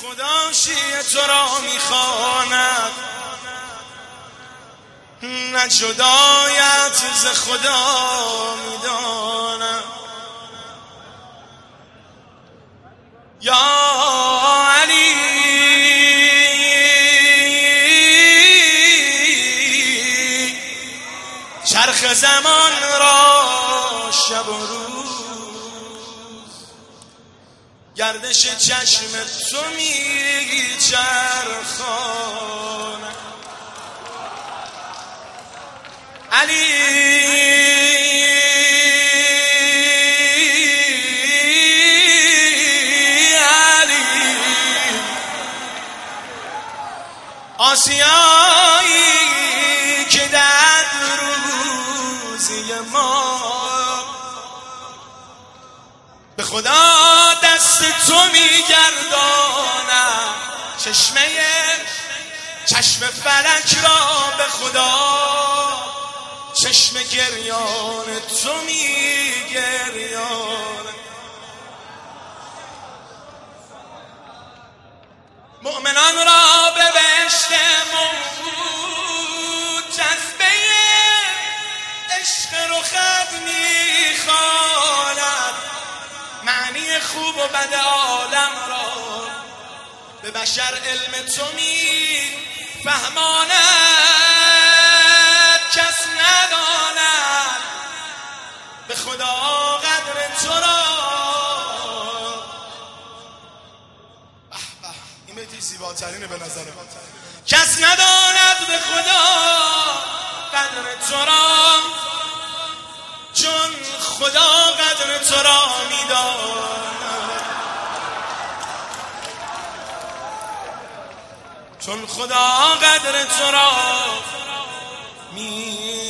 خدا شیه تو را می‌خواند. نه جدایت ز خدا می‌داند یا علی چرخ زمان را شب و روز گردش چشم تو می چرخان علی. علی. آسیایی که در روزی ما. به خدا دست تو میگردانم. چشمه چشم فلک را به خدا. چشم گریان تو میگریان و بد عالم را. به بشر علم تو می فهماند کس نداند. به خدا قدر تو را. این بیتی زیباترینه به نظر کس نداند به خدا قدر تو را. چون خدا قدر تو را می‌داند. چون خدا قدر تو را می